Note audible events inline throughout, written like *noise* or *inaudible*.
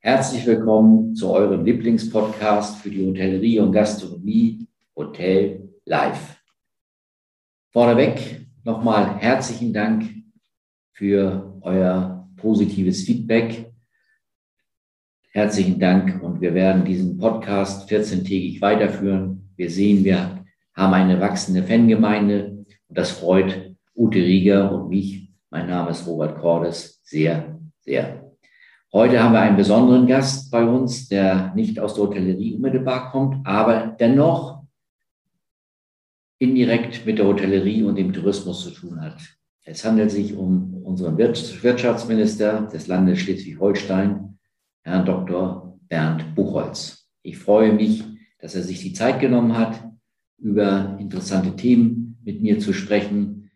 Herzlich willkommen zu eurem Lieblingspodcast für die Hotellerie und Gastronomie Hotel Live. Vorneweg nochmal herzlichen Dank für euer positives Feedback. Herzlichen Dank und wir werden diesen Podcast 14-tägig weiterführen. Wir sehen, wir haben eine wachsende Fangemeinde und das freut Ute Rieger und mich. Mein Name ist Robert Cordes sehr, sehr. Heute haben wir einen besonderen Gast bei uns, der nicht aus der Hotellerie unmittelbar kommt, aber dennoch indirekt mit der Hotellerie und dem Tourismus zu tun hat. Es handelt sich um unseren Wirtschaftsminister des Landes Schleswig-Holstein, Herrn Dr. Bernd Buchholz. Ich freue mich, dass er sich die Zeit genommen hat, über interessante Themen mit mir zu sprechen.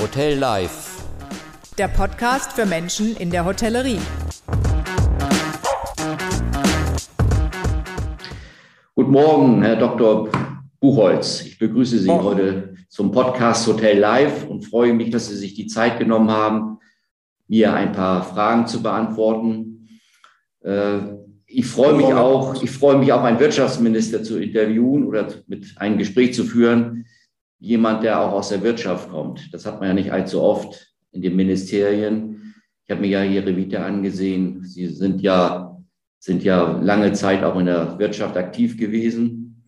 Hotel Live. Der Podcast für Menschen in der Hotellerie. Guten Morgen, Herr Dr. Buchholz. Ich begrüße Sie Morgen. heute zum Podcast Hotel Live und freue mich, dass Sie sich die Zeit genommen haben, mir ein paar Fragen zu beantworten. Äh, ich freue mich auch, ich freue mich auch, einen Wirtschaftsminister zu interviewen oder mit einem Gespräch zu führen. Jemand, der auch aus der Wirtschaft kommt. Das hat man ja nicht allzu oft in den Ministerien. Ich habe mir ja Ihre Vita angesehen. Sie sind ja, sind ja lange Zeit auch in der Wirtschaft aktiv gewesen.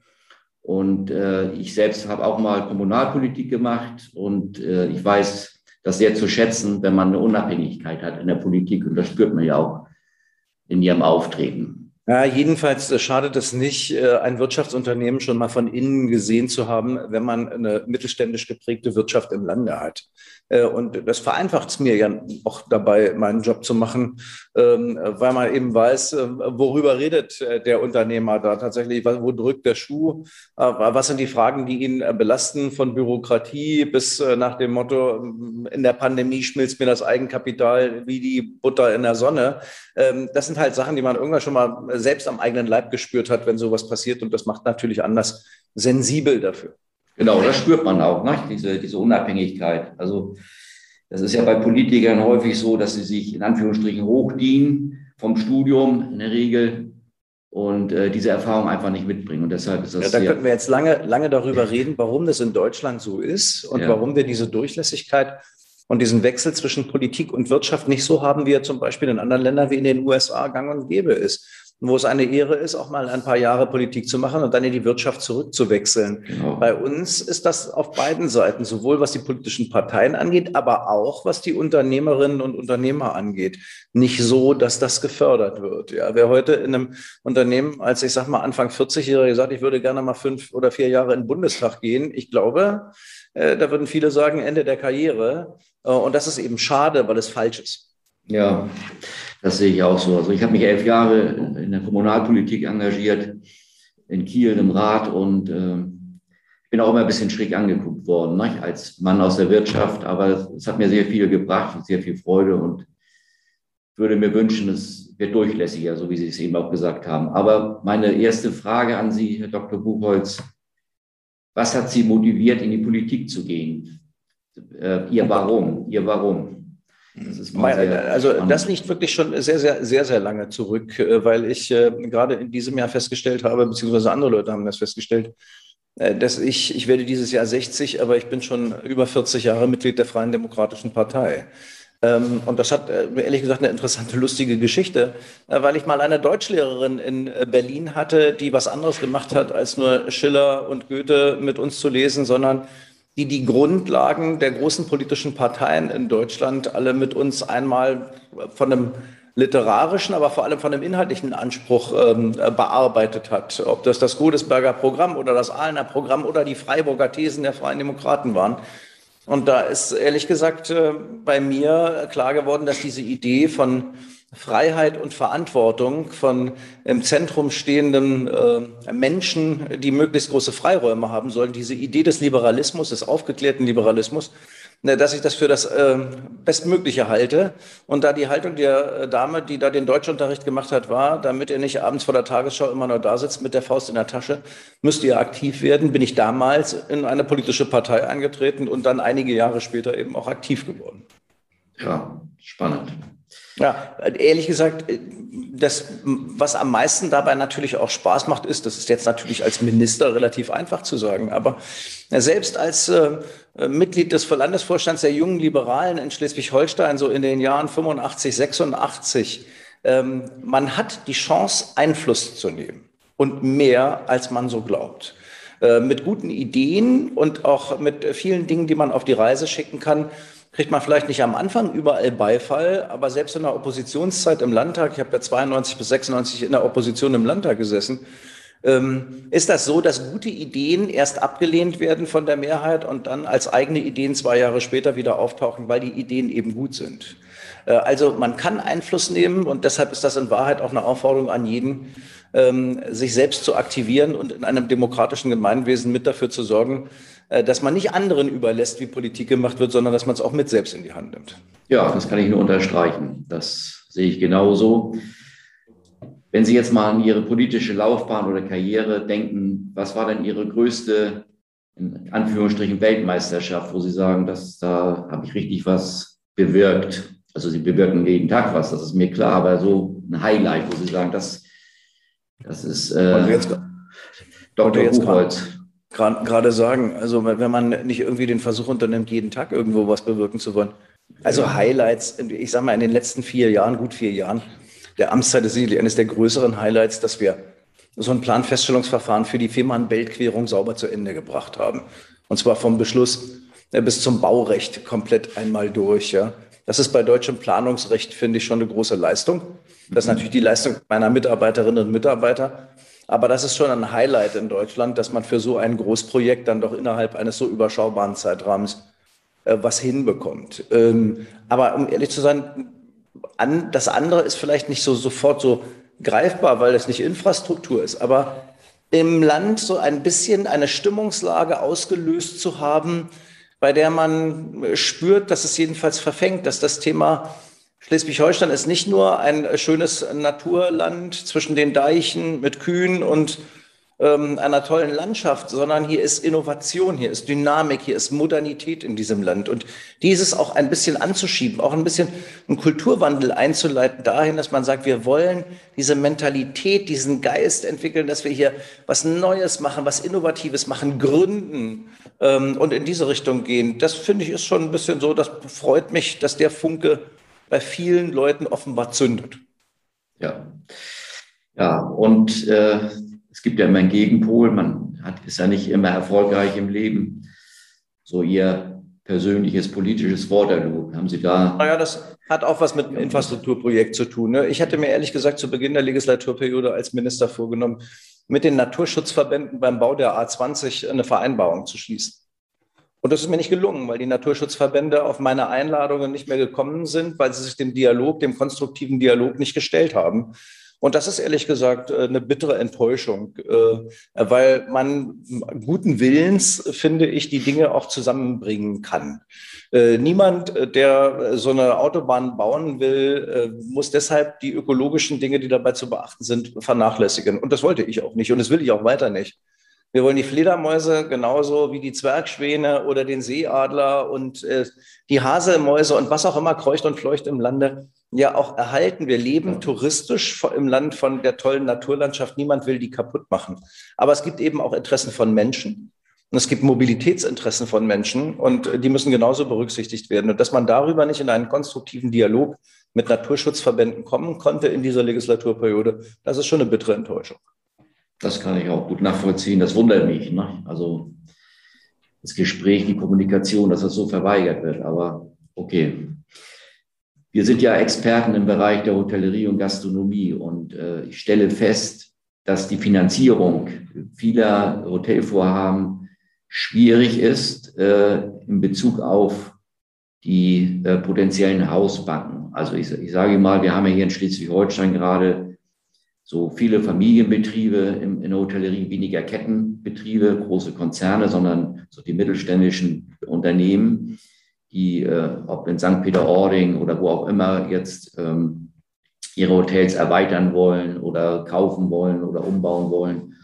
Und äh, ich selbst habe auch mal Kommunalpolitik gemacht und äh, ich weiß das sehr zu schätzen, wenn man eine Unabhängigkeit hat in der Politik. Und das spürt man ja auch in ihrem Auftreten. Ja, jedenfalls äh, schadet es nicht, äh, ein Wirtschaftsunternehmen schon mal von innen gesehen zu haben, wenn man eine mittelständisch geprägte Wirtschaft im Lande hat. Äh, und das vereinfacht es mir ja auch dabei, meinen Job zu machen, ähm, weil man eben weiß, worüber redet der Unternehmer da tatsächlich, wo drückt der Schuh, was sind die Fragen, die ihn belasten, von Bürokratie bis nach dem Motto, in der Pandemie schmilzt mir das Eigenkapital wie die Butter in der Sonne. Ähm, das sind halt Sachen, die man irgendwann schon mal selbst am eigenen Leib gespürt hat, wenn sowas passiert. Und das macht natürlich anders sensibel dafür. Genau, das spürt man auch, ne? diese, diese Unabhängigkeit. Also das ist ja bei Politikern häufig so, dass sie sich in Anführungsstrichen hochdienen vom Studium in der Regel und äh, diese Erfahrung einfach nicht mitbringen. Und deshalb ist das. Ja, da könnten wir jetzt lange, lange darüber reden, warum das in Deutschland so ist und ja. warum wir diese Durchlässigkeit und diesen Wechsel zwischen Politik und Wirtschaft nicht so haben, wie er zum Beispiel in anderen Ländern wie in den USA gang und gäbe ist wo es eine Ehre ist, auch mal ein paar Jahre Politik zu machen und dann in die Wirtschaft zurückzuwechseln. Genau. Bei uns ist das auf beiden Seiten, sowohl was die politischen Parteien angeht, aber auch was die Unternehmerinnen und Unternehmer angeht, nicht so, dass das gefördert wird. Ja, wer heute in einem Unternehmen als ich sag mal Anfang 40-Jährige sagt, ich würde gerne mal fünf oder vier Jahre in den Bundestag gehen, ich glaube, äh, da würden viele sagen Ende der Karriere. Äh, und das ist eben schade, weil es falsch ist. Ja, das sehe ich auch so. Also ich habe mich elf Jahre in der Kommunalpolitik engagiert, in Kiel im Rat und äh, bin auch immer ein bisschen schräg angeguckt worden, ne? als Mann aus der Wirtschaft. Aber es hat mir sehr viel gebracht und sehr viel Freude und würde mir wünschen, es wird durchlässiger, so wie Sie es eben auch gesagt haben. Aber meine erste Frage an Sie, Herr Dr. Buchholz, was hat Sie motiviert, in die Politik zu gehen? Äh, ihr Warum? Ihr Warum? Das also das liegt wirklich schon sehr, sehr, sehr, sehr lange zurück, äh, weil ich äh, gerade in diesem Jahr festgestellt habe, beziehungsweise andere Leute haben das festgestellt, äh, dass ich, ich werde dieses Jahr 60, aber ich bin schon über 40 Jahre Mitglied der Freien Demokratischen Partei. Ähm, und das hat ehrlich gesagt eine interessante, lustige Geschichte, weil ich mal eine Deutschlehrerin in Berlin hatte, die was anderes gemacht hat, als nur Schiller und Goethe mit uns zu lesen, sondern die die Grundlagen der großen politischen Parteien in Deutschland alle mit uns einmal von einem literarischen, aber vor allem von einem inhaltlichen Anspruch ähm, bearbeitet hat. Ob das das Godesberger Programm oder das Ahlener Programm oder die Freiburger Thesen der Freien Demokraten waren. Und da ist ehrlich gesagt äh, bei mir klar geworden, dass diese Idee von Freiheit und Verantwortung von im Zentrum stehenden äh, Menschen, die möglichst große Freiräume haben sollen, diese Idee des Liberalismus, des aufgeklärten Liberalismus, ne, dass ich das für das äh, Bestmögliche halte. Und da die Haltung der äh, Dame, die da den Deutschunterricht gemacht hat, war, damit ihr nicht abends vor der Tagesschau immer nur da sitzt mit der Faust in der Tasche, müsst ihr aktiv werden, bin ich damals in eine politische Partei eingetreten und dann einige Jahre später eben auch aktiv geworden. Ja, spannend. Ja, ehrlich gesagt, das, was am meisten dabei natürlich auch Spaß macht, ist, das ist jetzt natürlich als Minister relativ einfach zu sagen, aber selbst als äh, Mitglied des Landesvorstands der jungen Liberalen in Schleswig-Holstein, so in den Jahren 85, 86, ähm, man hat die Chance, Einfluss zu nehmen und mehr, als man so glaubt. Äh, mit guten Ideen und auch mit vielen Dingen, die man auf die Reise schicken kann, kriegt man vielleicht nicht am Anfang überall Beifall, aber selbst in der Oppositionszeit im Landtag, ich habe ja 92 bis 96 in der Opposition im Landtag gesessen, ähm, ist das so, dass gute Ideen erst abgelehnt werden von der Mehrheit und dann als eigene Ideen zwei Jahre später wieder auftauchen, weil die Ideen eben gut sind. Äh, also man kann Einfluss nehmen und deshalb ist das in Wahrheit auch eine Aufforderung an jeden, ähm, sich selbst zu aktivieren und in einem demokratischen Gemeinwesen mit dafür zu sorgen, dass man nicht anderen überlässt, wie Politik gemacht wird, sondern dass man es auch mit selbst in die Hand nimmt. Ja, das kann ich nur unterstreichen. Das sehe ich genauso. Wenn Sie jetzt mal an Ihre politische Laufbahn oder Karriere denken, was war denn Ihre größte, in Anführungsstrichen, Weltmeisterschaft, wo Sie sagen, dass da habe ich richtig was bewirkt? Also Sie bewirken jeden Tag was, das ist mir klar, aber so ein Highlight, wo Sie sagen, das das ist äh, Dr. Jetzt Gerade sagen, also wenn man nicht irgendwie den Versuch unternimmt, jeden Tag irgendwo was bewirken zu wollen. Also Highlights, ich sage mal, in den letzten vier Jahren, gut vier Jahren, der Amtszeit ist sicherlich eines der größeren Highlights, dass wir so ein Planfeststellungsverfahren für die Fehmarn-Beltquerung sauber zu Ende gebracht haben. Und zwar vom Beschluss äh, bis zum Baurecht komplett einmal durch. Ja. Das ist bei deutschem Planungsrecht, finde ich, schon eine große Leistung. Das ist natürlich die Leistung meiner Mitarbeiterinnen und Mitarbeiter. Aber das ist schon ein Highlight in Deutschland, dass man für so ein Großprojekt dann doch innerhalb eines so überschaubaren Zeitrahmens äh, was hinbekommt. Ähm, aber um ehrlich zu sein, an, das andere ist vielleicht nicht so sofort so greifbar, weil es nicht Infrastruktur ist. Aber im Land so ein bisschen eine Stimmungslage ausgelöst zu haben, bei der man spürt, dass es jedenfalls verfängt, dass das Thema Schleswig-Holstein ist nicht nur ein schönes Naturland zwischen den Deichen mit Kühen und ähm, einer tollen Landschaft, sondern hier ist Innovation, hier ist Dynamik, hier ist Modernität in diesem Land. Und dieses auch ein bisschen anzuschieben, auch ein bisschen einen Kulturwandel einzuleiten dahin, dass man sagt, wir wollen diese Mentalität, diesen Geist entwickeln, dass wir hier was Neues machen, was Innovatives machen, gründen ähm, und in diese Richtung gehen. Das finde ich ist schon ein bisschen so, das freut mich, dass der Funke bei vielen Leuten offenbar zündet. Ja, ja und äh, es gibt ja immer einen Gegenpol. Man hat, ist ja nicht immer erfolgreich im Leben. So Ihr persönliches politisches Waterloo. Haben Sie da? Naja, das hat auch was mit einem Infrastrukturprojekt zu tun. Ne? Ich hatte mir ehrlich gesagt zu Beginn der Legislaturperiode als Minister vorgenommen, mit den Naturschutzverbänden beim Bau der A20 eine Vereinbarung zu schließen. Und das ist mir nicht gelungen, weil die Naturschutzverbände auf meine Einladungen nicht mehr gekommen sind, weil sie sich dem Dialog, dem konstruktiven Dialog nicht gestellt haben. Und das ist ehrlich gesagt äh, eine bittere Enttäuschung, äh, weil man guten Willens, finde ich, die Dinge auch zusammenbringen kann. Äh, niemand, der so eine Autobahn bauen will, muss deshalb die ökologischen Dinge, die dabei zu beachten sind, vernachlässigen. Und das wollte ich auch nicht und das will ich auch weiter nicht. Wir wollen die Fledermäuse genauso wie die Zwergschwäne oder den Seeadler und äh, die Haselmäuse und was auch immer kreucht und fleucht im Lande ja auch erhalten. Wir leben touristisch im Land von der tollen Naturlandschaft. Niemand will die kaputt machen. Aber es gibt eben auch Interessen von Menschen. Und es gibt Mobilitätsinteressen von Menschen und die müssen genauso berücksichtigt werden. Und dass man darüber nicht in einen konstruktiven Dialog mit Naturschutzverbänden kommen konnte in dieser Legislaturperiode, das ist schon eine bittere Enttäuschung. Das kann ich auch gut nachvollziehen. Das wundert mich. Ne? Also das Gespräch, die Kommunikation, dass das so verweigert wird. Aber okay. Wir sind ja Experten im Bereich der Hotellerie und Gastronomie und äh, ich stelle fest, dass die Finanzierung vieler Hotelvorhaben schwierig ist äh, in Bezug auf die äh, potenziellen Hausbanken. Also ich, ich sage mal, wir haben ja hier in Schleswig-Holstein gerade so viele Familienbetriebe in, in der Hotellerie, weniger Kettenbetriebe, große Konzerne, sondern so die mittelständischen Unternehmen, die, äh, ob in St. Peter-Ording oder wo auch immer jetzt ähm, ihre Hotels erweitern wollen oder kaufen wollen oder umbauen wollen.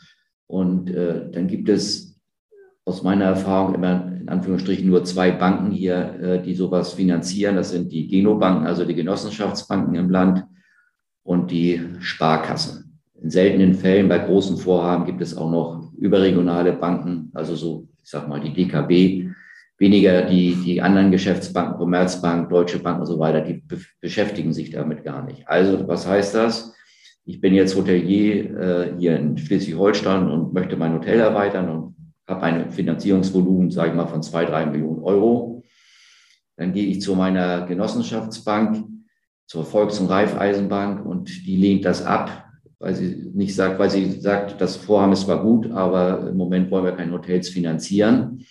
Und äh, dann gibt es aus meiner Erfahrung immer in Anführungsstrichen nur zwei Banken hier, die sowas finanzieren. Das sind die Genobanken, also die Genossenschaftsbanken im Land und die Sparkassen. In seltenen Fällen bei großen Vorhaben gibt es auch noch überregionale Banken, also so, ich sag mal, die DKB, weniger die, die anderen Geschäftsbanken, Commerzbank, Deutsche Bank und so weiter, die be beschäftigen sich damit gar nicht. Also, was heißt das? Ich bin jetzt Hotelier äh, hier in Schleswig-Holstein und möchte mein Hotel erweitern und habe ein Finanzierungsvolumen, sage ich mal, von zwei, drei Millionen Euro. Dann gehe ich zu meiner Genossenschaftsbank, zur Volks- und Raiffeisenbank und die lehnt das ab, weil sie nicht sagt, weil sie sagt, das Vorhaben ist zwar gut, aber im Moment wollen wir keine Hotels finanzieren.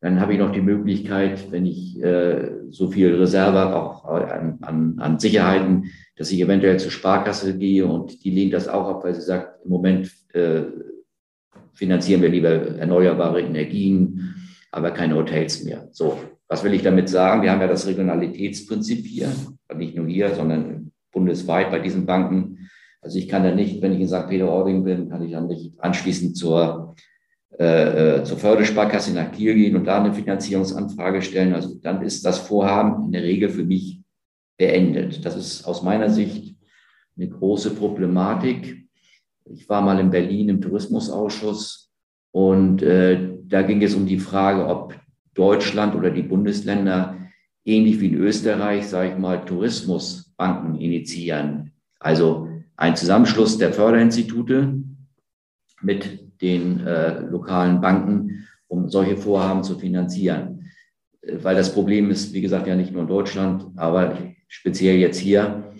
Dann habe ich noch die Möglichkeit, wenn ich äh, so viel Reserve habe, auch an, an, an Sicherheiten, dass ich eventuell zur Sparkasse gehe und die lehnt das auch ab, weil sie sagt, im Moment äh, finanzieren wir lieber erneuerbare Energien, aber keine Hotels mehr. So, was will ich damit sagen? Wir haben ja das Regionalitätsprinzip hier, nicht nur hier, sondern bundesweit bei diesen Banken. Also ich kann da nicht, wenn ich in St. Peter-Ording bin, kann ich dann nicht anschließend zur, äh, äh, zur Fördersparkasse nach Kiel gehen und da eine Finanzierungsanfrage stellen. Also dann ist das Vorhaben in der Regel für mich beendet. Das ist aus meiner Sicht eine große Problematik. Ich war mal in Berlin im Tourismusausschuss und äh, da ging es um die Frage, ob Deutschland oder die Bundesländer ähnlich wie in Österreich, sage ich mal, Tourismusbanken initiieren. Also ein Zusammenschluss der Förderinstitute mit den äh, lokalen Banken, um solche Vorhaben zu finanzieren. Äh, weil das Problem ist, wie gesagt, ja nicht nur in Deutschland, aber speziell jetzt hier.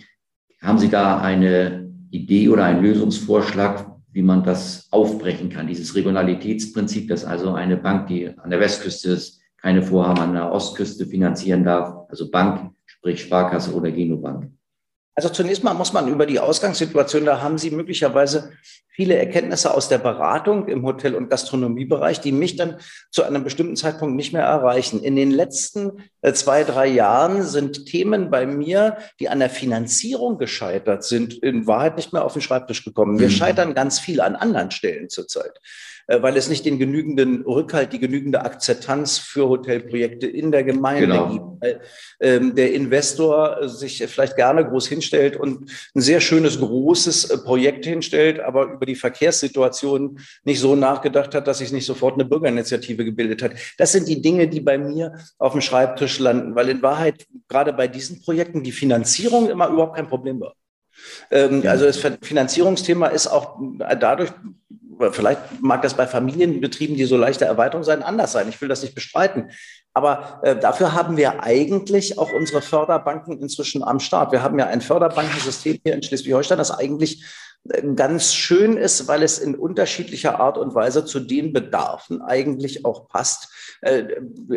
Haben Sie da eine Idee oder einen Lösungsvorschlag, wie man das aufbrechen kann, dieses Regionalitätsprinzip, dass also eine Bank, die an der Westküste ist, keine Vorhaben an der Ostküste finanzieren darf, also Bank, sprich Sparkasse oder Genobank? Also zunächst mal muss man über die Ausgangssituation, da haben Sie möglicherweise viele Erkenntnisse aus der Beratung im Hotel- und Gastronomiebereich, die mich dann zu einem bestimmten Zeitpunkt nicht mehr erreichen. In den letzten äh, zwei, drei Jahren sind Themen bei mir, die an der Finanzierung gescheitert sind, in Wahrheit nicht mehr auf den Schreibtisch gekommen. Wir mhm. scheitern ganz viel an anderen Stellen zurzeit. Äh, weil es nicht den genügenden Rückhalt, die genügende Akzeptanz für Hotelprojekte in der Gemeinde genau. gibt. Weil, ähm, der Investor sich vielleicht gerne groß hinstellt und ein sehr schönes, großes äh, Projekt hinstellt, aber über die Verkehrssituation nicht so nachgedacht hat, dass sich nicht sofort eine Bürgerinitiative gebildet hat. Das sind die Dinge, die bei mir auf dem Schreibtisch landen, weil in Wahrheit gerade bei diesen Projekten die Finanzierung immer überhaupt kein Problem war. Ähm, also das Finanzierungsthema ist auch dadurch vielleicht mag das bei Familienbetrieben, die so leichte Erweiterung sein, anders sein. Ich will das nicht bestreiten. Aber äh, dafür haben wir eigentlich auch unsere Förderbanken inzwischen am Start. Wir haben ja ein Förderbankensystem hier in Schleswig-Holstein, das eigentlich ganz schön ist, weil es in unterschiedlicher Art und Weise zu den Bedarfen eigentlich auch passt, äh,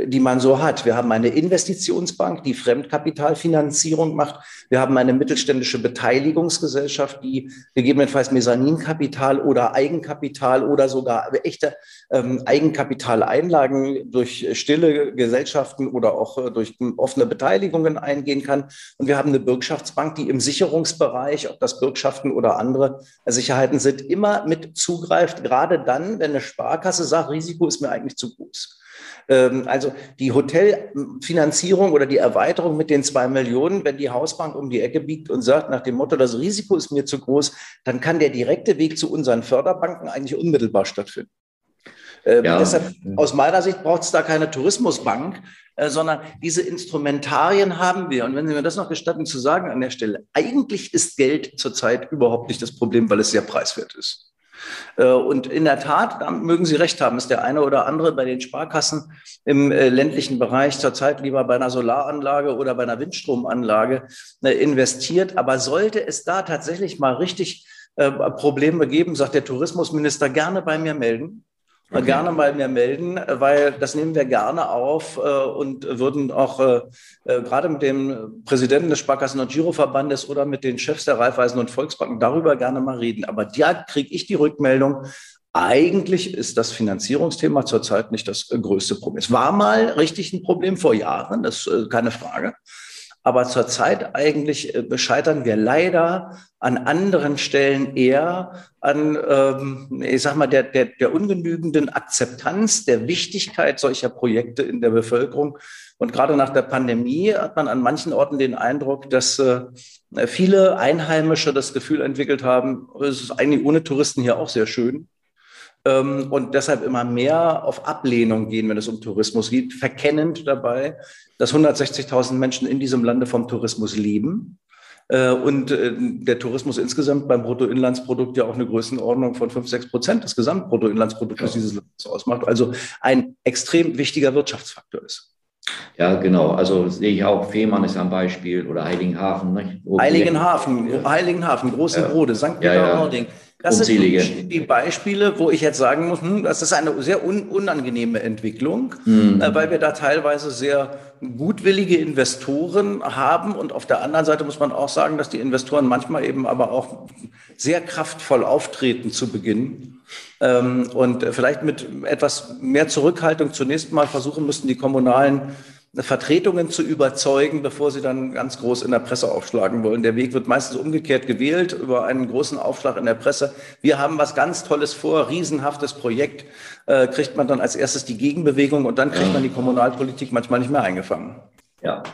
die man so hat. Wir haben eine Investitionsbank, die Fremdkapitalfinanzierung macht. Wir haben eine mittelständische Beteiligungsgesellschaft, die gegebenenfalls Mezzaninkapital oder Eigenkapital oder sogar echte ähm, Eigenkapitaleinlagen durch stille Gesellschaften oder auch äh, durch offene Beteiligungen eingehen kann. Und wir haben eine Bürgschaftsbank, die im Sicherungsbereich, ob das Bürgschaften oder andere Sicherheiten sind, immer mit zugreift, gerade dann, wenn eine Sparkasse sagt, Risiko ist mir eigentlich zu groß. Ähm, also die Hotelfinanzierung oder die Erweiterung mit den zwei Millionen, wenn die Hausbank um die Ecke biegt und sagt nach dem Motto, das Risiko ist mir zu groß, dann kann der direkte Weg zu unseren Förderbanken eigentlich unmittelbar stattfinden. Ähm, ja. Deshalb aus meiner Sicht braucht es da keine Tourismusbank, äh, sondern diese Instrumentarien haben wir. Und wenn Sie mir das noch gestatten zu sagen an der Stelle, eigentlich ist Geld zurzeit überhaupt nicht das Problem, weil es sehr preiswert ist. Äh, und in der Tat, da mögen Sie recht haben, ist der eine oder andere bei den Sparkassen im äh, ländlichen Bereich zurzeit lieber bei einer Solaranlage oder bei einer Windstromanlage investiert. Aber sollte es da tatsächlich mal richtig Probleme geben, sagt der Tourismusminister gerne bei mir melden. Okay. Gerne bei mir melden, weil das nehmen wir gerne auf äh, und würden auch äh, äh, gerade mit dem Präsidenten des Sparkassen- und Giroverbandes oder mit den Chefs der Raiffeisen und Volksbanken darüber gerne mal reden. Aber da kriege ich die Rückmeldung, eigentlich ist das Finanzierungsthema zurzeit nicht das größte Problem. Es war mal richtig ein Problem vor Jahren, das ist keine Frage. Aber zurzeit eigentlich äh, scheitern wir leider an anderen Stellen eher an, ähm, ich sag mal, der, der, der ungenügenden Akzeptanz der Wichtigkeit solcher Projekte in der Bevölkerung. Und gerade nach der Pandemie hat man an manchen Orten den Eindruck, dass äh, viele Einheimische das Gefühl entwickelt haben, es ist eigentlich ohne Touristen hier auch sehr schön. Ähm, und deshalb immer mehr auf Ablehnung gehen, wenn es um Tourismus geht, verkennend dabei, dass 160.000 Menschen in diesem Lande vom Tourismus leben äh, und äh, der Tourismus insgesamt beim Bruttoinlandsprodukt ja auch eine Größenordnung von 5, 6 Prozent des Gesamtbruttoinlandsproduktes ja. dieses Landes ausmacht. Also ein extrem wichtiger Wirtschaftsfaktor ist. Ja, genau. Also sehe ich auch, Fehmarn ist ein Beispiel oder Heiligenhafen. Ne? Heiligenhafen, Heiligenhafen, Große ja. St. Peter-Ording. Ja, das Unzählige. sind die Beispiele, wo ich jetzt sagen muss, hm, das ist eine sehr un unangenehme Entwicklung, mhm. äh, weil wir da teilweise sehr gutwillige Investoren haben. Und auf der anderen Seite muss man auch sagen, dass die Investoren manchmal eben aber auch sehr kraftvoll auftreten zu Beginn. Ähm, und vielleicht mit etwas mehr Zurückhaltung zunächst mal versuchen müssten, die kommunalen Vertretungen zu überzeugen, bevor sie dann ganz groß in der Presse aufschlagen wollen. Der Weg wird meistens umgekehrt gewählt über einen großen Aufschlag in der Presse. Wir haben was ganz Tolles vor, riesenhaftes Projekt, äh, kriegt man dann als erstes die Gegenbewegung und dann kriegt man die Kommunalpolitik manchmal nicht mehr eingefangen. Ja,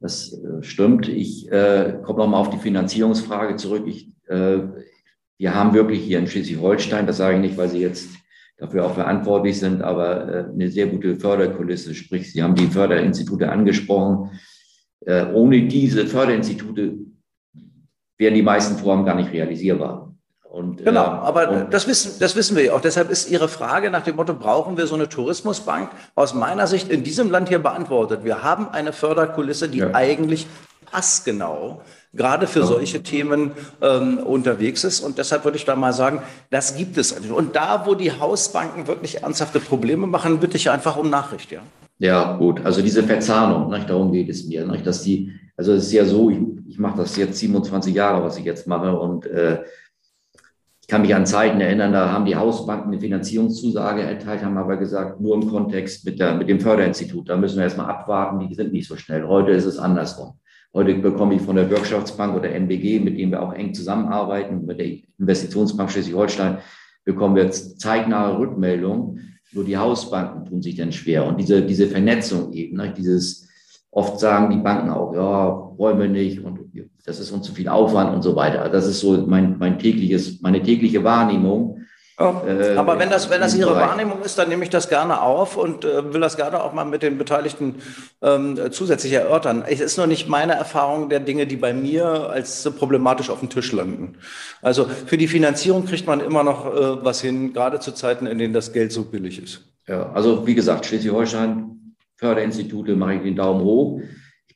das äh, stimmt. Ich äh, komme nochmal auf die Finanzierungsfrage zurück. Ich, äh, wir haben wirklich hier in Schleswig-Holstein, das sage ich nicht, weil Sie jetzt dafür auch verantwortlich sind, aber äh, eine sehr gute Förderkulisse. Sprich, Sie haben die Förderinstitute angesprochen. Äh, ohne diese Förderinstitute wären die meisten Vorhaben gar nicht realisierbar. Und, genau, äh, aber das, wissen, das wissen wir ja auch. Deshalb ist Ihre Frage nach dem Motto, brauchen wir so eine Tourismusbank, aus meiner Sicht in diesem Land hier beantwortet. Wir haben eine Förderkulisse, die ja. eigentlich passgenau gerade für solche Themen ähm, unterwegs ist. Und deshalb würde ich da mal sagen, das gibt es. Und da, wo die Hausbanken wirklich ernsthafte Probleme machen, bitte ich einfach um Nachricht, ja. Ja, gut. Also diese Verzahnung, nicht? darum geht es mir. Nicht? Dass die, also es ist ja so, ich, ich mache das jetzt 27 Jahre, was ich jetzt mache. Und äh, ich kann mich an Zeiten erinnern, da haben die Hausbanken eine Finanzierungszusage erteilt, haben aber gesagt, nur im Kontext mit, der, mit dem Förderinstitut. Da müssen wir erstmal abwarten, die sind nicht so schnell. Heute ist es andersrum. Heute bekomme ich von der Bürgschaftsbank oder MBG, mit dem wir auch eng zusammenarbeiten, mit der Investitionsbank Schleswig-Holstein, bekommen wir jetzt zeitnahe Rückmeldungen. Nur die Hausbanken tun sich dann schwer. Und diese, diese Vernetzung eben, ne, dieses, oft sagen die Banken auch, ja, wollen wir nicht und das ist uns zu viel Aufwand und so weiter. Das ist so mein, mein tägliches, meine tägliche Wahrnehmung. Oh, äh, aber wenn das, wenn das Ihre Bereich. Wahrnehmung ist, dann nehme ich das gerne auf und äh, will das gerne auch mal mit den Beteiligten ähm, zusätzlich erörtern. Es ist nur nicht meine Erfahrung der Dinge, die bei mir als problematisch auf dem Tisch landen. Also für die Finanzierung kriegt man immer noch äh, was hin, gerade zu Zeiten, in denen das Geld so billig ist. Ja, also wie gesagt, Schleswig-Holstein, Förderinstitute mache ich den Daumen hoch.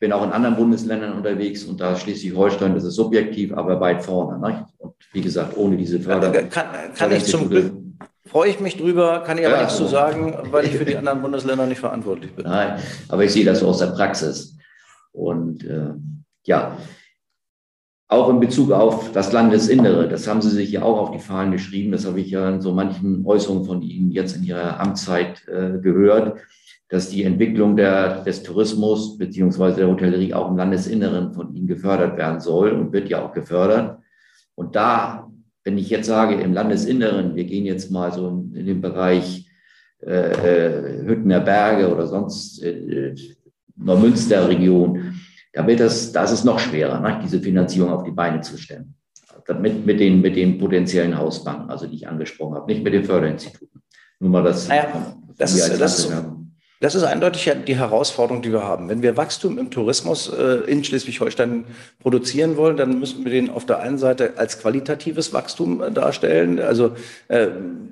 Ich bin auch in anderen Bundesländern unterwegs und da Schleswig-Holstein, das ist subjektiv, aber weit vorne. Ne? Und wie gesagt, ohne diese Förder. Kann, kann ich zum Glück, freue ich mich drüber, kann ich aber ja, nichts zu sagen, weil ich für die *laughs* anderen Bundesländer nicht verantwortlich bin. Nein, aber ich sehe das aus der Praxis. Und äh, ja, auch in Bezug auf das Landesinnere, das haben Sie sich ja auch auf die Fahnen geschrieben, das habe ich ja in so manchen Äußerungen von Ihnen jetzt in Ihrer Amtszeit äh, gehört dass die Entwicklung der, des Tourismus beziehungsweise der Hotellerie auch im Landesinneren von ihnen gefördert werden soll und wird ja auch gefördert. Und da, wenn ich jetzt sage, im Landesinneren, wir gehen jetzt mal so in, in den Bereich äh, äh Hüttener Berge oder sonst äh, Neumünster-Region, da wird das, da ist es noch schwerer, ne, diese Finanzierung auf die Beine zu stellen. Mit, mit, den, mit den potenziellen Hausbanken, also die ich angesprochen habe, nicht mit den Förderinstituten. Nur mal das. Naja, das, ist, das, ist, das ist eindeutig die Herausforderung, die wir haben. Wenn wir Wachstum im Tourismus äh, in Schleswig-Holstein produzieren wollen, dann müssen wir den auf der einen Seite als qualitatives Wachstum äh, darstellen. Also äh,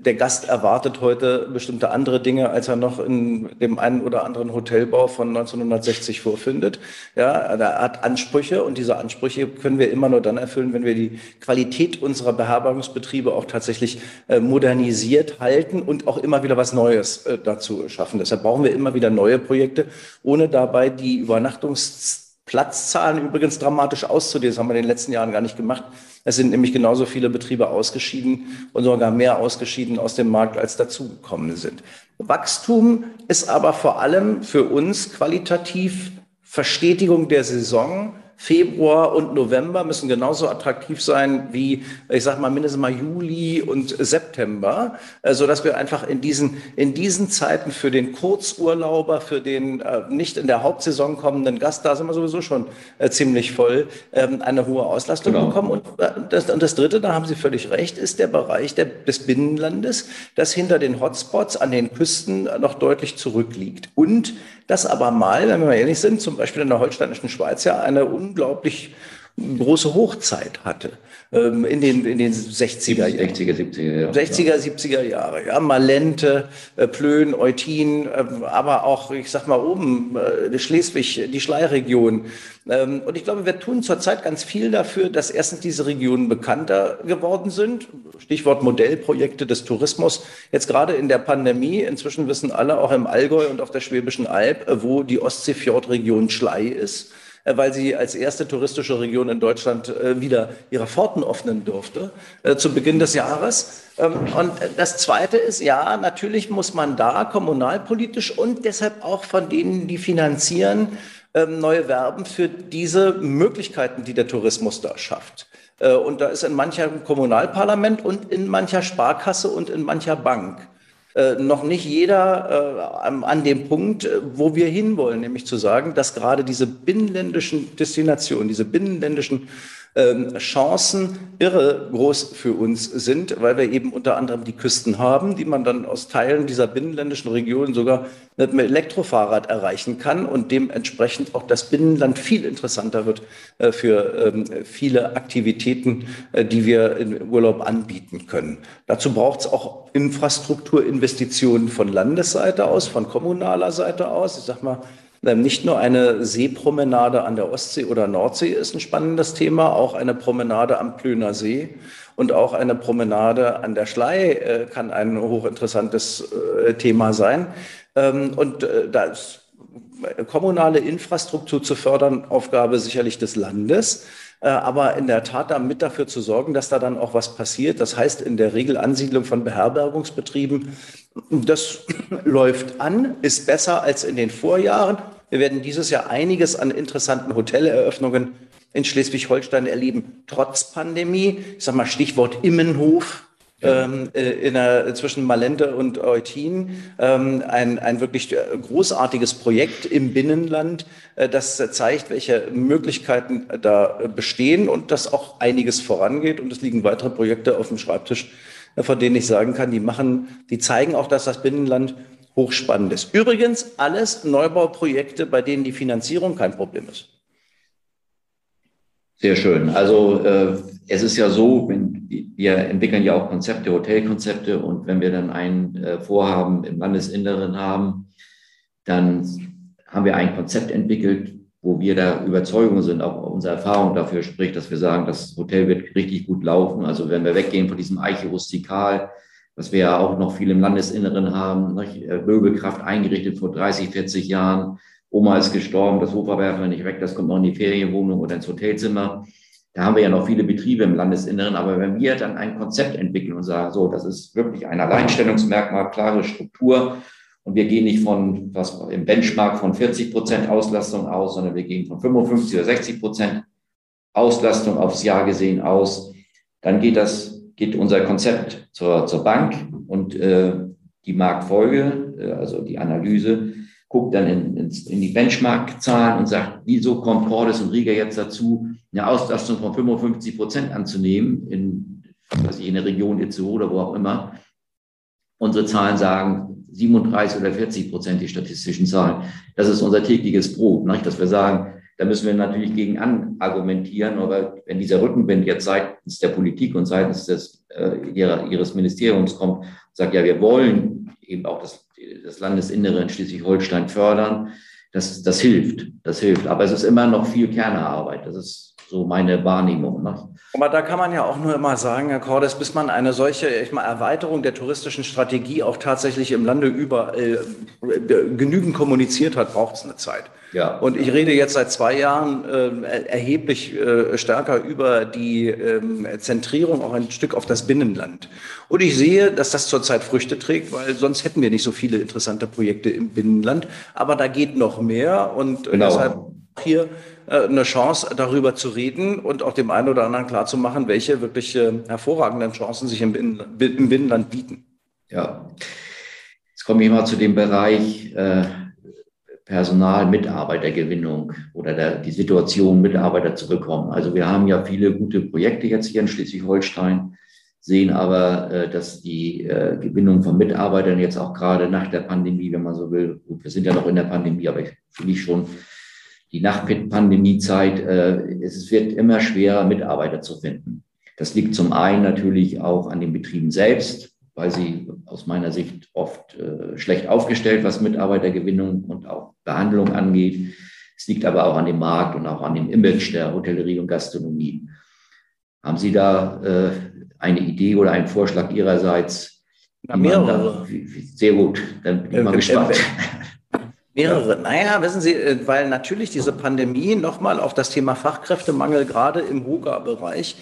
der Gast erwartet heute bestimmte andere Dinge, als er noch in dem einen oder anderen Hotelbau von 1960 vorfindet. Ja, er hat Ansprüche und diese Ansprüche können wir immer nur dann erfüllen, wenn wir die Qualität unserer Beherbergungsbetriebe auch tatsächlich modernisiert halten und auch immer wieder was Neues dazu schaffen. Deshalb brauchen wir immer wieder neue Projekte, ohne dabei die Übernachtungsplatzzahlen übrigens dramatisch auszudehnen. Das haben wir in den letzten Jahren gar nicht gemacht. Es sind nämlich genauso viele Betriebe ausgeschieden und sogar mehr ausgeschieden aus dem Markt, als dazugekommen sind. Wachstum ist aber vor allem für uns qualitativ Verstetigung der Saison Februar und November müssen genauso attraktiv sein wie, ich sag mal, mindestens mal Juli und September, äh, so dass wir einfach in diesen, in diesen Zeiten für den Kurzurlauber, für den äh, nicht in der Hauptsaison kommenden Gast, da sind wir sowieso schon äh, ziemlich voll, ähm, eine hohe Auslastung genau. bekommen. Und äh, das, und das Dritte, da haben Sie völlig recht, ist der Bereich der, des Binnenlandes, das hinter den Hotspots an den Küsten noch deutlich zurückliegt. Und das aber mal, wenn wir mal ehrlich sind, zum Beispiel in der holsteinischen Schweiz ja eine unglaublich große Hochzeit hatte ähm, in, den, in den 60er, 60er 70er Jahre. 60er, 70er Jahre. Ja, Malente, äh, Plön, Eutin, äh, aber auch, ich sag mal, oben, äh, Schleswig, die Schleiregion. Ähm, und ich glaube, wir tun zurzeit ganz viel dafür, dass erstens diese Regionen bekannter geworden sind. Stichwort Modellprojekte des Tourismus. Jetzt gerade in der Pandemie, inzwischen wissen alle, auch im Allgäu und auf der Schwäbischen Alb, äh, wo die Ostseefjordregion Schlei ist. Äh, weil sie als erste touristische Region in Deutschland äh, wieder ihre Pforten öffnen durfte äh, zu Beginn des Jahres. Ähm, und das Zweite ist, ja, natürlich muss man da kommunalpolitisch und deshalb auch von denen, die finanzieren, ähm, neue werben für diese Möglichkeiten, die der Tourismus da schafft. Und da ist in mancher Kommunalparlament und in mancher Sparkasse und in mancher Bank äh, noch nicht jeder äh, an dem Punkt, äh, wo wir hinwollen, nämlich zu sagen, dass gerade diese binnenländischen Destinationen, diese binnenländischen Chancen irre groß für uns sind, weil wir eben unter anderem die Küsten haben, die man dann aus Teilen dieser binnenländischen Regionen sogar mit einem Elektrofahrrad erreichen kann und dementsprechend auch das Binnenland viel interessanter wird äh, für ähm, viele Aktivitäten, äh, die wir im Urlaub anbieten können. Dazu braucht es auch Infrastrukturinvestitionen von Landesseite aus, von kommunaler Seite aus. Ich sag mal, ähm, nicht nur eine Seepromenade an der Ostsee oder Nordsee ist ein spannendes Thema, auch eine Promenade am Plöner See und auch eine Promenade an der Schlei äh, kann ein hochinteressantes äh, Thema sein. Ähm, und äh, da ist kommunale Infrastruktur zu fördern, Aufgabe sicherlich des Landes. Aber in der Tat damit dafür zu sorgen, dass da dann auch was passiert. Das heißt in der Regel Ansiedlung von Beherbergungsbetrieben das *clears throat* läuft an, ist besser als in den Vorjahren. Wir werden dieses Jahr einiges an interessanten Hoteleröffnungen in Schleswig-Holstein erleben, trotz Pandemie. Ich sage mal Stichwort Immenhof. Ja. Ähm, äh, in der, zwischen Malente und Eutin ähm, ein, ein wirklich äh, großartiges Projekt im Binnenland, äh, das zeigt, welche Möglichkeiten da bestehen und dass auch einiges vorangeht. Und es liegen weitere Projekte auf dem Schreibtisch, von denen ich sagen kann, die machen, die zeigen auch, dass das Binnenland hochspannend ist. Übrigens alles Neubauprojekte, bei denen die Finanzierung kein Problem ist. Sehr schön. Also äh, es ist ja so, wenn, wir entwickeln ja auch Konzepte, Hotelkonzepte und wenn wir dann ein äh, Vorhaben im Landesinneren haben, dann haben wir ein Konzept entwickelt, wo wir der Überzeugung sind, auch unsere Erfahrung dafür spricht, dass wir sagen, das Hotel wird richtig gut laufen. Also wenn wir weggehen von diesem Eiche rustikal, was wir ja auch noch viel im Landesinneren haben, Möbelkraft eingerichtet vor 30, 40 Jahren. Oma ist gestorben, das Sofa werfen wir nicht weg, das kommt noch in die Ferienwohnung oder ins Hotelzimmer. Da haben wir ja noch viele Betriebe im Landesinneren, aber wenn wir dann ein Konzept entwickeln und sagen, so, das ist wirklich ein Alleinstellungsmerkmal, klare Struktur, und wir gehen nicht von was im Benchmark von 40 Prozent Auslastung aus, sondern wir gehen von 55 oder 60 Prozent Auslastung aufs Jahr gesehen aus. Dann geht das, geht unser Konzept zur, zur Bank und äh, die Marktfolge, äh, also die Analyse, guckt dann in, in, in die Benchmark-Zahlen und sagt, wieso kommt Cordes und Riga jetzt dazu, eine Auslastung von 55 Prozent anzunehmen in, was ich, in der Region Itzehoe oder wo auch immer. Unsere Zahlen sagen, 37 oder 40 Prozent die statistischen Zahlen. Das ist unser tägliches Brot, nicht? dass wir sagen, da müssen wir natürlich gegen an argumentieren, aber wenn dieser Rückenwind jetzt seitens der Politik und seitens des, äh, ihrer, ihres Ministeriums kommt, sagt, ja, wir wollen eben auch das, das Landesinnere in Schleswig-Holstein fördern, das, das hilft, das hilft. Aber es ist immer noch viel Kernerarbeit. Das ist so meine Wahrnehmung. Ne? Aber da kann man ja auch nur immer sagen, Herr Cordes, bis man eine solche ich mal, Erweiterung der touristischen Strategie auch tatsächlich im Lande überall äh, genügend kommuniziert hat, braucht es eine Zeit. Ja. Und ich rede jetzt seit zwei Jahren äh, erheblich äh, stärker über die ähm, Zentrierung auch ein Stück auf das Binnenland. Und ich sehe, dass das zurzeit Früchte trägt, weil sonst hätten wir nicht so viele interessante Projekte im Binnenland. Aber da geht noch mehr und genau. deshalb hier äh, eine Chance, darüber zu reden und auch dem einen oder anderen klarzumachen, welche wirklich äh, hervorragenden Chancen sich im, Binnenland bieten. Ja, jetzt komme ich mal zu dem Bereich äh, Personal, Mitarbeitergewinnung oder der, die Situation, Mitarbeiter zu bekommen. Also wir haben ja viele gute Projekte jetzt hier in Schleswig-Holstein, sehen aber, äh, dass die äh, Gewinnung von Mitarbeitern jetzt auch gerade nach der Pandemie, wenn man so will, gut, wir sind ja noch in der Pandemie, aber für mich schon die Nach-Pandemie-Zeit, äh, es wird immer schwerer, Mitarbeiter zu finden. Das liegt zum einen natürlich auch an den Betrieben selbst, weil sie aus meiner Sicht oft äh, schlecht aufgestellt, was Mitarbeitergewinnung und auch Behandlung angeht. Es liegt aber auch an dem Markt und auch an dem Image der Hotellerie und Gastronomie. Haben Sie da äh, eine Idee oder einen Vorschlag Ihrerseits? Na, mehrere. Da, sehr gut, dann bin ich mal gespannt. *laughs* Mehrere. Naja, wissen Sie, äh, weil natürlich diese Pandemie nochmal auf das Thema Fachkräftemangel gerade im Huga-Bereich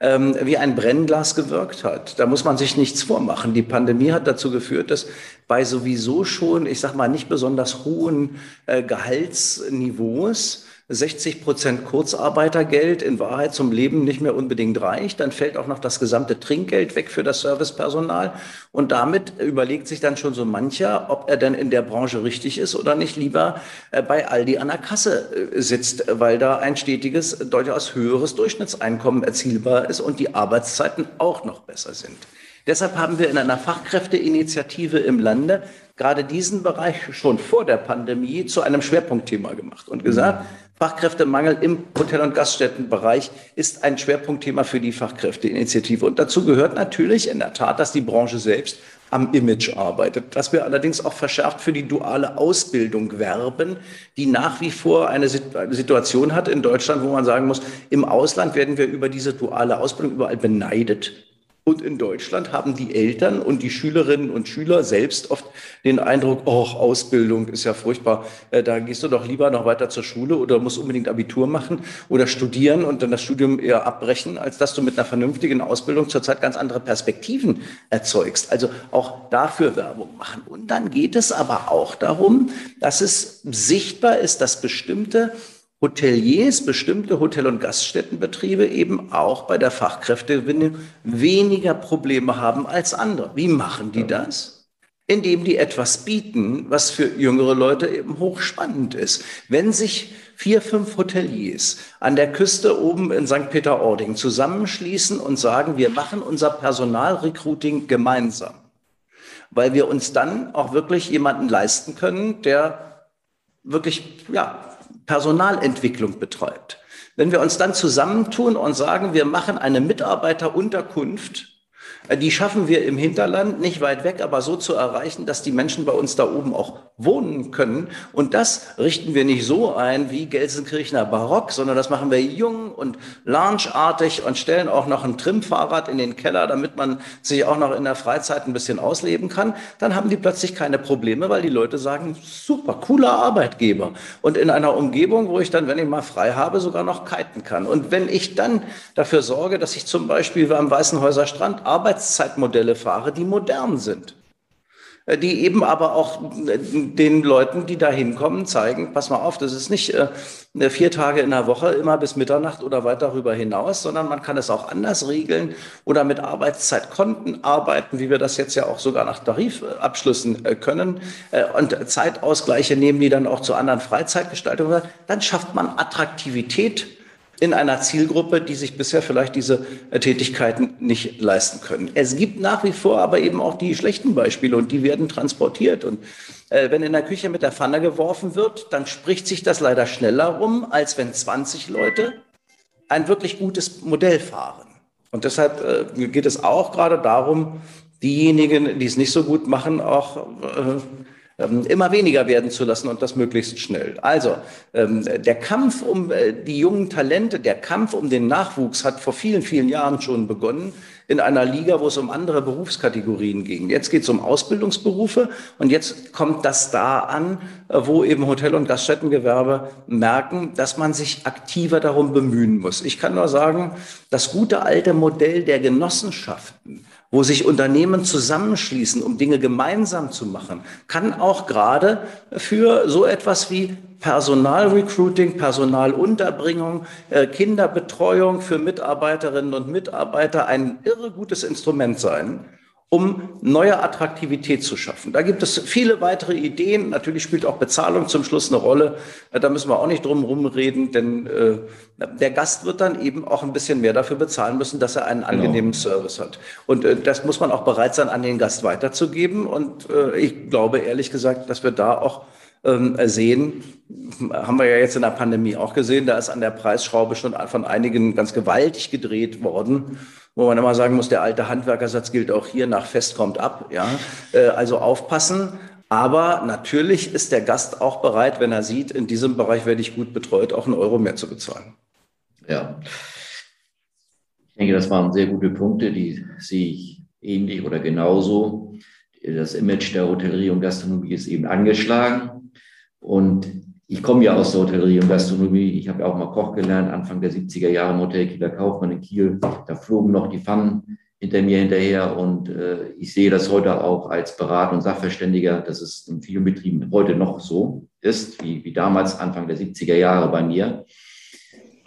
ähm, wie ein Brennglas gewirkt hat. Da muss man sich nichts vormachen. Die Pandemie hat dazu geführt, dass bei sowieso schon, ich sag mal, nicht besonders hohen äh, Gehaltsniveaus 60 Prozent Kurzarbeitergeld in Wahrheit zum Leben nicht mehr unbedingt reicht. Dann fällt auch noch das gesamte Trinkgeld weg für das Servicepersonal. Und damit überlegt sich dann schon so mancher, ob er denn in der Branche richtig ist oder nicht lieber äh, bei Aldi an der Kasse äh, sitzt, weil da ein stetiges, durchaus höheres Durchschnittseinkommen erzielbar ist und die Arbeitszeiten auch noch besser sind. Deshalb haben wir in einer Fachkräfteinitiative im Lande gerade diesen Bereich schon vor der Pandemie zu einem Schwerpunktthema gemacht und gesagt, Fachkräftemangel im Hotel- und Gaststättenbereich ist ein Schwerpunktthema für die Fachkräfteinitiative. Und dazu gehört natürlich in der Tat, dass die Branche selbst am Image arbeitet, dass wir allerdings auch verschärft für die duale Ausbildung werben, die nach wie vor eine Situation hat in Deutschland, wo man sagen muss, im Ausland werden wir über diese duale Ausbildung überall beneidet. Und in Deutschland haben die Eltern und die Schülerinnen und Schüler selbst oft den Eindruck, oh, Ausbildung ist ja furchtbar, äh, da gehst du doch lieber noch weiter zur Schule oder musst unbedingt Abitur machen oder studieren und dann das Studium eher abbrechen, als dass du mit einer vernünftigen Ausbildung zurzeit ganz andere Perspektiven erzeugst. Also auch dafür Werbung machen. Und dann geht es aber auch darum, dass es sichtbar ist, dass bestimmte Hoteliers, bestimmte Hotel- und Gaststättenbetriebe eben auch bei der Fachkräftegewinnung weniger Probleme haben als andere. Wie machen die das? Indem die etwas bieten, was für jüngere Leute eben hochspannend ist. Wenn sich vier, fünf Hoteliers an der Küste oben in St. Peter-Ording zusammenschließen und sagen, wir machen unser Personalrecruiting gemeinsam, weil wir uns dann auch wirklich jemanden leisten können, der wirklich, ja, Personalentwicklung betreibt. Wenn wir uns dann zusammentun und sagen, wir machen eine Mitarbeiterunterkunft äh, die schaffen wir im Hinterland, nicht weit weg, aber so zu erreichen, dass die Menschen bei uns da oben auch wohnen können. Und das richten wir nicht so ein wie Gelsenkirchener Barock, sondern das machen wir jung und loungeartig und stellen auch noch ein Trimfahrrad in den Keller, damit man sich auch noch in der Freizeit ein bisschen ausleben kann. Dann haben die plötzlich keine Probleme, weil die Leute sagen, super, cooler Arbeitgeber. Und in einer Umgebung, wo ich dann, wenn ich mal frei habe, sogar noch kiten kann. Und wenn ich dann dafür sorge, dass ich zum Beispiel am Weißenhäuser Strand Arbeitszeitmodelle fahre, die modern sind. Äh, die eben aber auch äh, den Leuten, die da hinkommen, zeigen, pass mal auf, das ist nicht äh, vier Tage in der Woche, immer bis Mitternacht oder weit darüber hinaus, sondern man kann es auch anders regeln oder mit Arbeitszeitkonten arbeiten, wie wir das jetzt ja auch sogar nach Tarifabschlüssen können und Zeitausgleiche nehmen, die dann auch zu anderen Freizeitgestaltungen. Dann schafft man Attraktivität in einer Zielgruppe, die sich bisher vielleicht diese äh, Tätigkeiten nicht leisten können. Es gibt nach wie vor aber eben auch die schlechten Beispiele und die werden transportiert. Und äh, wenn in der Küche mit der Pfanne geworfen wird, dann spricht sich das leider schneller rum, als wenn 20 Leute ein wirklich gutes Modell fahren. Und deshalb äh, geht es auch gerade darum, diejenigen, die es nicht so gut machen, auch äh, immer weniger werden zu lassen und das möglichst schnell. Also ähm, der Kampf um äh, die jungen Talente, der Kampf um den Nachwuchs hat vor vielen, vielen Jahren schon begonnen in einer Liga, wo es um andere Berufskategorien ging. Jetzt geht es um Ausbildungsberufe und jetzt kommt das da an, äh, wo eben Hotel- und Gaststättengewerbe merken, dass man sich aktiver darum bemühen muss. Ich kann nur sagen, das gute alte Modell der Genossenschaften, wo sich Unternehmen zusammenschließen, um Dinge gemeinsam zu machen, kann auch gerade für so etwas wie Personalrecruiting, Personalunterbringung, äh, Kinderbetreuung für Mitarbeiterinnen und Mitarbeiter ein irre gutes Instrument sein, um neue Attraktivität zu schaffen. Da gibt es viele weitere Ideen. Natürlich spielt auch Bezahlung zum Schluss eine Rolle. Da müssen wir auch nicht drum rumreden, denn äh, der Gast wird dann eben auch ein bisschen mehr dafür bezahlen müssen, dass er einen genau. angenehmen Service hat. Und äh, das muss man auch bereit sein, an den Gast weiterzugeben. Und äh, ich glaube ehrlich gesagt, dass wir da auch ähm, sehen, haben wir ja jetzt in der Pandemie auch gesehen, da ist an der Preisschraube schon von einigen ganz gewaltig gedreht worden wo man immer sagen muss, der alte Handwerkersatz gilt auch hier, nach Fest kommt ab. Ja? Äh, also aufpassen. Aber natürlich ist der Gast auch bereit, wenn er sieht, in diesem Bereich werde ich gut betreut, auch einen Euro mehr zu bezahlen. Ja. Ich denke, das waren sehr gute Punkte, die sehe ich ähnlich oder genauso. Das Image der Hotellerie und Gastronomie ist eben angeschlagen. Und ich komme ja aus der Hotellerie und Gastronomie. Ich habe ja auch mal Koch gelernt, Anfang der 70er Jahre im Hotel Kieler Kaufmann in Kiel. Da flogen noch die Pfannen hinter mir hinterher. Und äh, ich sehe das heute auch als Berater und Sachverständiger, dass es in vielen Betrieben heute noch so ist, wie, wie damals Anfang der 70er Jahre bei mir.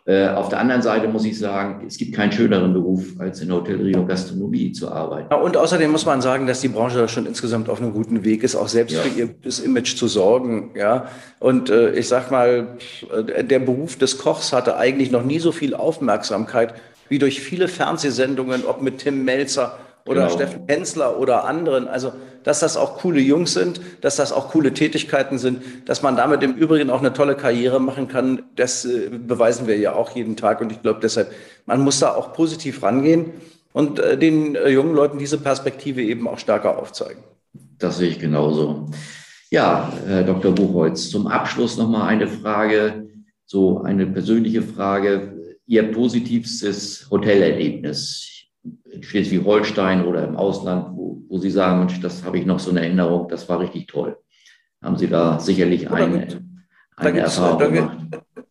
Äh, auf der anderen Seite muss ich sagen, es gibt keinen schöneren Beruf, als in Hotellerie und Gastronomie zu arbeiten. Ja, und außerdem muss man sagen, dass die Branche da schon insgesamt auf einem guten Weg ist, auch selbst ja. für ihr Image zu sorgen. Ja, und äh, ich sag mal, äh, der Beruf des Kochs hatte eigentlich noch nie so viel Aufmerksamkeit wie durch viele Fernsehsendungen, ob mit Tim Melzer oder genau. Steffen Hensler oder anderen. Also, dass das auch coole Jungs sind, dass das auch coole Tätigkeiten sind, dass man damit im Übrigen auch eine tolle Karriere machen kann, das äh, beweisen wir ja auch jeden Tag. Und ich glaube deshalb, man muss da auch positiv rangehen und äh, den äh, jungen Leuten diese Perspektive eben auch stärker aufzeigen. Das sehe ich genauso. Ja, Herr Dr. Buchholz, zum Abschluss nochmal eine Frage, so eine persönliche Frage. Ihr positivstes Hotelerlebnis in Schleswig-Holstein oder im Ausland, wo, wo Sie sagen, Mensch, das habe ich noch so eine Erinnerung, das war richtig toll. Haben Sie da sicherlich eine, eine da Erfahrung da, gemacht?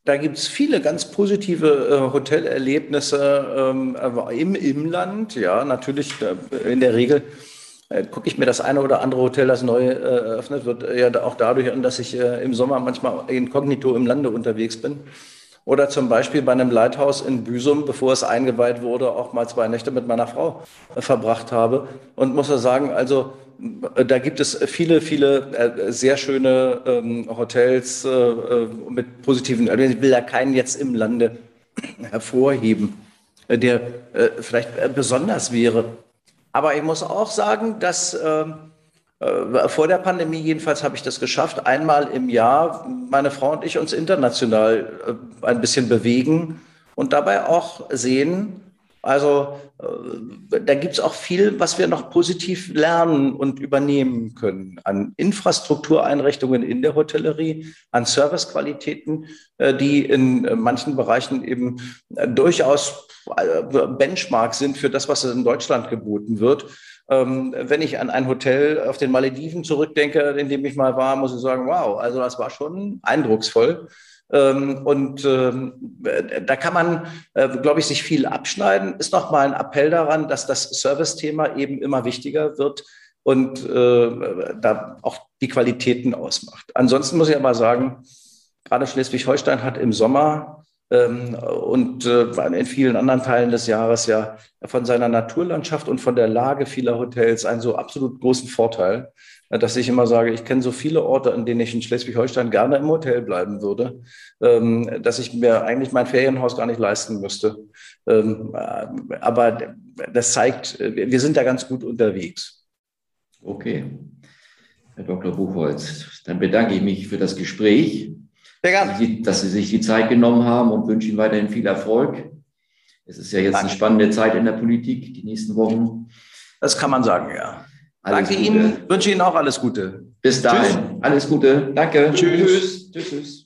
Da gibt es viele ganz positive äh, Hotelerlebnisse ähm, im Inland. Ja, natürlich äh, in der Regel äh, gucke ich mir das eine oder andere Hotel, das neu äh, eröffnet wird, ja auch dadurch an, dass ich äh, im Sommer manchmal inkognito im Lande unterwegs bin. Oder zum Beispiel bei einem Leithaus in Büsum, bevor es eingeweiht wurde, auch mal zwei Nächte mit meiner Frau äh, verbracht habe. Und muss sagen, also äh, da gibt es viele, viele äh, sehr schöne ähm, Hotels mit positiven, also ich will da keinen jetzt im Lande *clears throat* hervorheben, der vielleicht besonders wäre. Aber ich muss auch sagen, dass äh, vor der Pandemie jedenfalls habe ich das geschafft, einmal im Jahr meine Frau und ich uns international äh, ein bisschen bewegen und dabei auch sehen, also äh, da gibt es auch viel, was wir noch positiv lernen und übernehmen können an Infrastruktureinrichtungen in der Hotellerie, an Servicequalitäten, die in manchen Bereichen eben durchaus Benchmark sind für das, was in Deutschland geboten wird. Ähm, wenn ich an ein Hotel auf den Malediven zurückdenke, in dem ich mal war, muss ich sagen, wow, also das war schon eindrucksvoll. Ähm, und ähm, da kann man, äh, glaube ich, sich viel abschneiden. Ist noch mal ein Appell daran, dass das Service-Thema eben immer wichtiger wird und äh, da auch die Qualitäten ausmacht. Ansonsten muss ich aber sagen, gerade Schleswig-Holstein hat im Sommer und äh, in vielen anderen Teilen des Jahres ja von seiner Naturlandschaft und von der Lage vieler Hotels einen so absolut großen Vorteil, dass ich immer sage, ich kenne so viele Orte, an denen ich in Schleswig-Holstein gerne im Hotel bleiben würde, ähm, dass ich mir eigentlich mein Ferienhaus gar nicht leisten müsste. Ähm, äh, aber das zeigt, wir sind da ganz gut unterwegs. Okay. Herr Dr. Buchholz, dann bedanke ich mich für das Gespräch. Sehr gerne. Dass Sie sich die Zeit genommen haben und wünsche Ihnen weiterhin viel Erfolg. Es ist ja jetzt Danke. eine spannende Zeit in der Politik, die nächsten Wochen. Das kann man sagen, ja. Alles Danke Gute. Ihnen, wünsche Ihnen auch alles Gute. Bis dahin. Tschüss. Alles Gute. Danke. Tschüss. Tschüss. Tschüss.